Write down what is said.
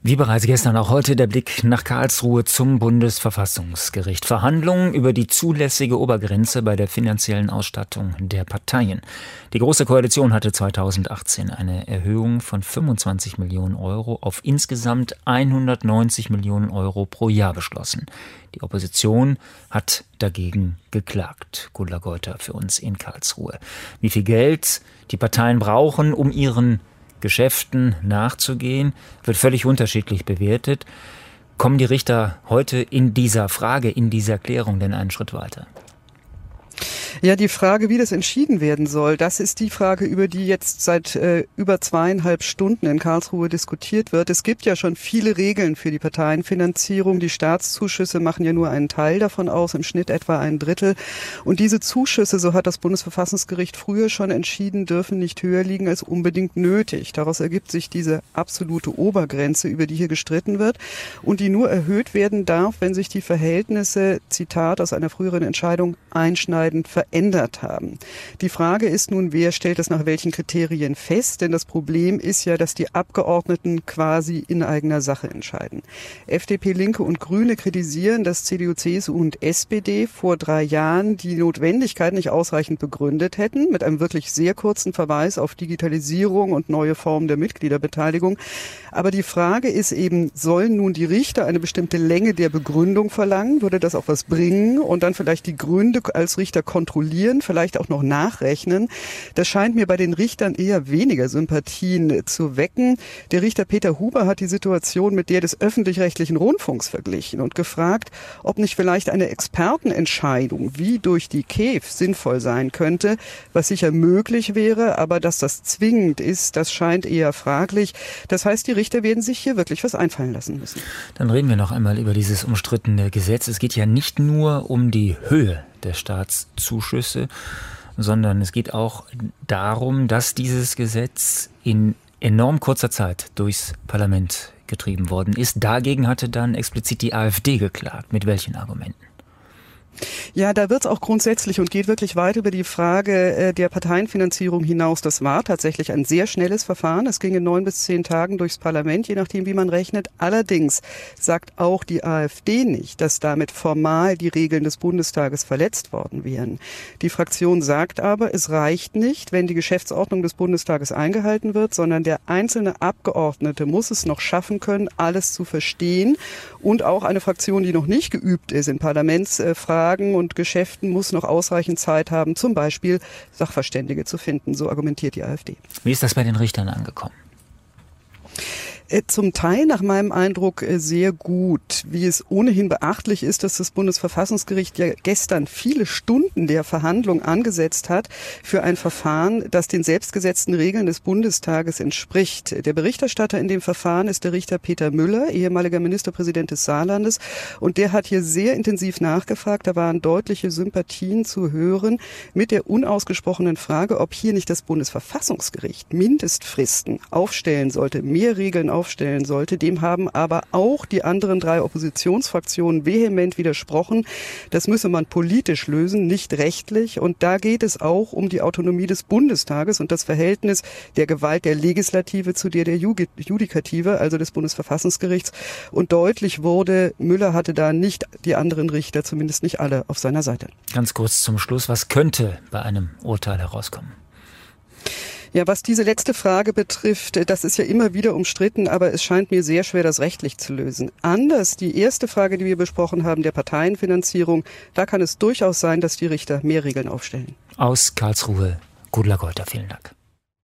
Wie bereits gestern auch heute der Blick nach Karlsruhe zum Bundesverfassungsgericht. Verhandlungen über die zulässige Obergrenze bei der finanziellen Ausstattung der Parteien. Die Große Koalition hatte 2018 eine Erhöhung von 25 Millionen Euro auf insgesamt 190 Millionen Euro pro Jahr beschlossen. Die Opposition hat dagegen geklagt. Gudla Geuter für uns in Karlsruhe. Wie viel Geld die Parteien brauchen, um ihren Geschäften nachzugehen, wird völlig unterschiedlich bewertet. Kommen die Richter heute in dieser Frage, in dieser Klärung denn einen Schritt weiter? Ja, die Frage, wie das entschieden werden soll, das ist die Frage, über die jetzt seit äh, über zweieinhalb Stunden in Karlsruhe diskutiert wird. Es gibt ja schon viele Regeln für die Parteienfinanzierung. Die Staatszuschüsse machen ja nur einen Teil davon aus, im Schnitt etwa ein Drittel. Und diese Zuschüsse, so hat das Bundesverfassungsgericht früher schon entschieden, dürfen nicht höher liegen als unbedingt nötig. Daraus ergibt sich diese absolute Obergrenze, über die hier gestritten wird und die nur erhöht werden darf, wenn sich die Verhältnisse, Zitat aus einer früheren Entscheidung, einschneidend verändern verändert haben. Die Frage ist nun, wer stellt das nach welchen Kriterien fest? Denn das Problem ist ja, dass die Abgeordneten quasi in eigener Sache entscheiden. FDP, Linke und Grüne kritisieren, dass CDU, CSU und SPD vor drei Jahren die Notwendigkeit nicht ausreichend begründet hätten, mit einem wirklich sehr kurzen Verweis auf Digitalisierung und neue Formen der Mitgliederbeteiligung. Aber die Frage ist eben, sollen nun die Richter eine bestimmte Länge der Begründung verlangen? Würde das auch was bringen? Und dann vielleicht die Gründe als Richter kontrollieren? Kontrollieren, vielleicht auch noch nachrechnen. Das scheint mir bei den Richtern eher weniger Sympathien zu wecken. Der Richter Peter Huber hat die Situation mit der des öffentlich-rechtlichen Rundfunks verglichen und gefragt, ob nicht vielleicht eine Expertenentscheidung wie durch die KEF sinnvoll sein könnte, was sicher möglich wäre, aber dass das zwingend ist, das scheint eher fraglich. Das heißt, die Richter werden sich hier wirklich was einfallen lassen müssen. Dann reden wir noch einmal über dieses umstrittene Gesetz. Es geht ja nicht nur um die Höhe der Staatszuschüsse, sondern es geht auch darum, dass dieses Gesetz in enorm kurzer Zeit durchs Parlament getrieben worden ist. Dagegen hatte dann explizit die AfD geklagt. Mit welchen Argumenten? Ja, da wird es auch grundsätzlich und geht wirklich weit über die Frage äh, der Parteienfinanzierung hinaus. Das war tatsächlich ein sehr schnelles Verfahren. Es ging in neun bis zehn Tagen durchs Parlament, je nachdem, wie man rechnet. Allerdings sagt auch die AfD nicht, dass damit formal die Regeln des Bundestages verletzt worden wären. Die Fraktion sagt aber, es reicht nicht, wenn die Geschäftsordnung des Bundestages eingehalten wird, sondern der einzelne Abgeordnete muss es noch schaffen können, alles zu verstehen. Und auch eine Fraktion, die noch nicht geübt ist in Parlamentsfragen, Fragen und Geschäften muss noch ausreichend Zeit haben, zum Beispiel Sachverständige zu finden. So argumentiert die AfD. Wie ist das bei den Richtern angekommen? Äh, zum Teil nach meinem Eindruck äh, sehr gut, wie es ohnehin beachtlich ist, dass das Bundesverfassungsgericht ja gestern viele Stunden der Verhandlung angesetzt hat für ein Verfahren, das den selbstgesetzten Regeln des Bundestages entspricht. Der Berichterstatter in dem Verfahren ist der Richter Peter Müller, ehemaliger Ministerpräsident des Saarlandes, und der hat hier sehr intensiv nachgefragt. Da waren deutliche Sympathien zu hören mit der unausgesprochenen Frage, ob hier nicht das Bundesverfassungsgericht Mindestfristen aufstellen sollte, mehr Regeln aufstellen sollte. Dem haben aber auch die anderen drei Oppositionsfraktionen vehement widersprochen. Das müsse man politisch lösen, nicht rechtlich. Und da geht es auch um die Autonomie des Bundestages und das Verhältnis der Gewalt der Legislative zu der der Judikative, also des Bundesverfassungsgerichts. Und deutlich wurde, Müller hatte da nicht die anderen Richter, zumindest nicht alle, auf seiner Seite. Ganz kurz zum Schluss, was könnte bei einem Urteil herauskommen? Ja, was diese letzte Frage betrifft, das ist ja immer wieder umstritten, aber es scheint mir sehr schwer, das rechtlich zu lösen. Anders die erste Frage, die wir besprochen haben, der Parteienfinanzierung, da kann es durchaus sein, dass die Richter mehr Regeln aufstellen. Aus Karlsruhe, Gudla Golter, vielen Dank.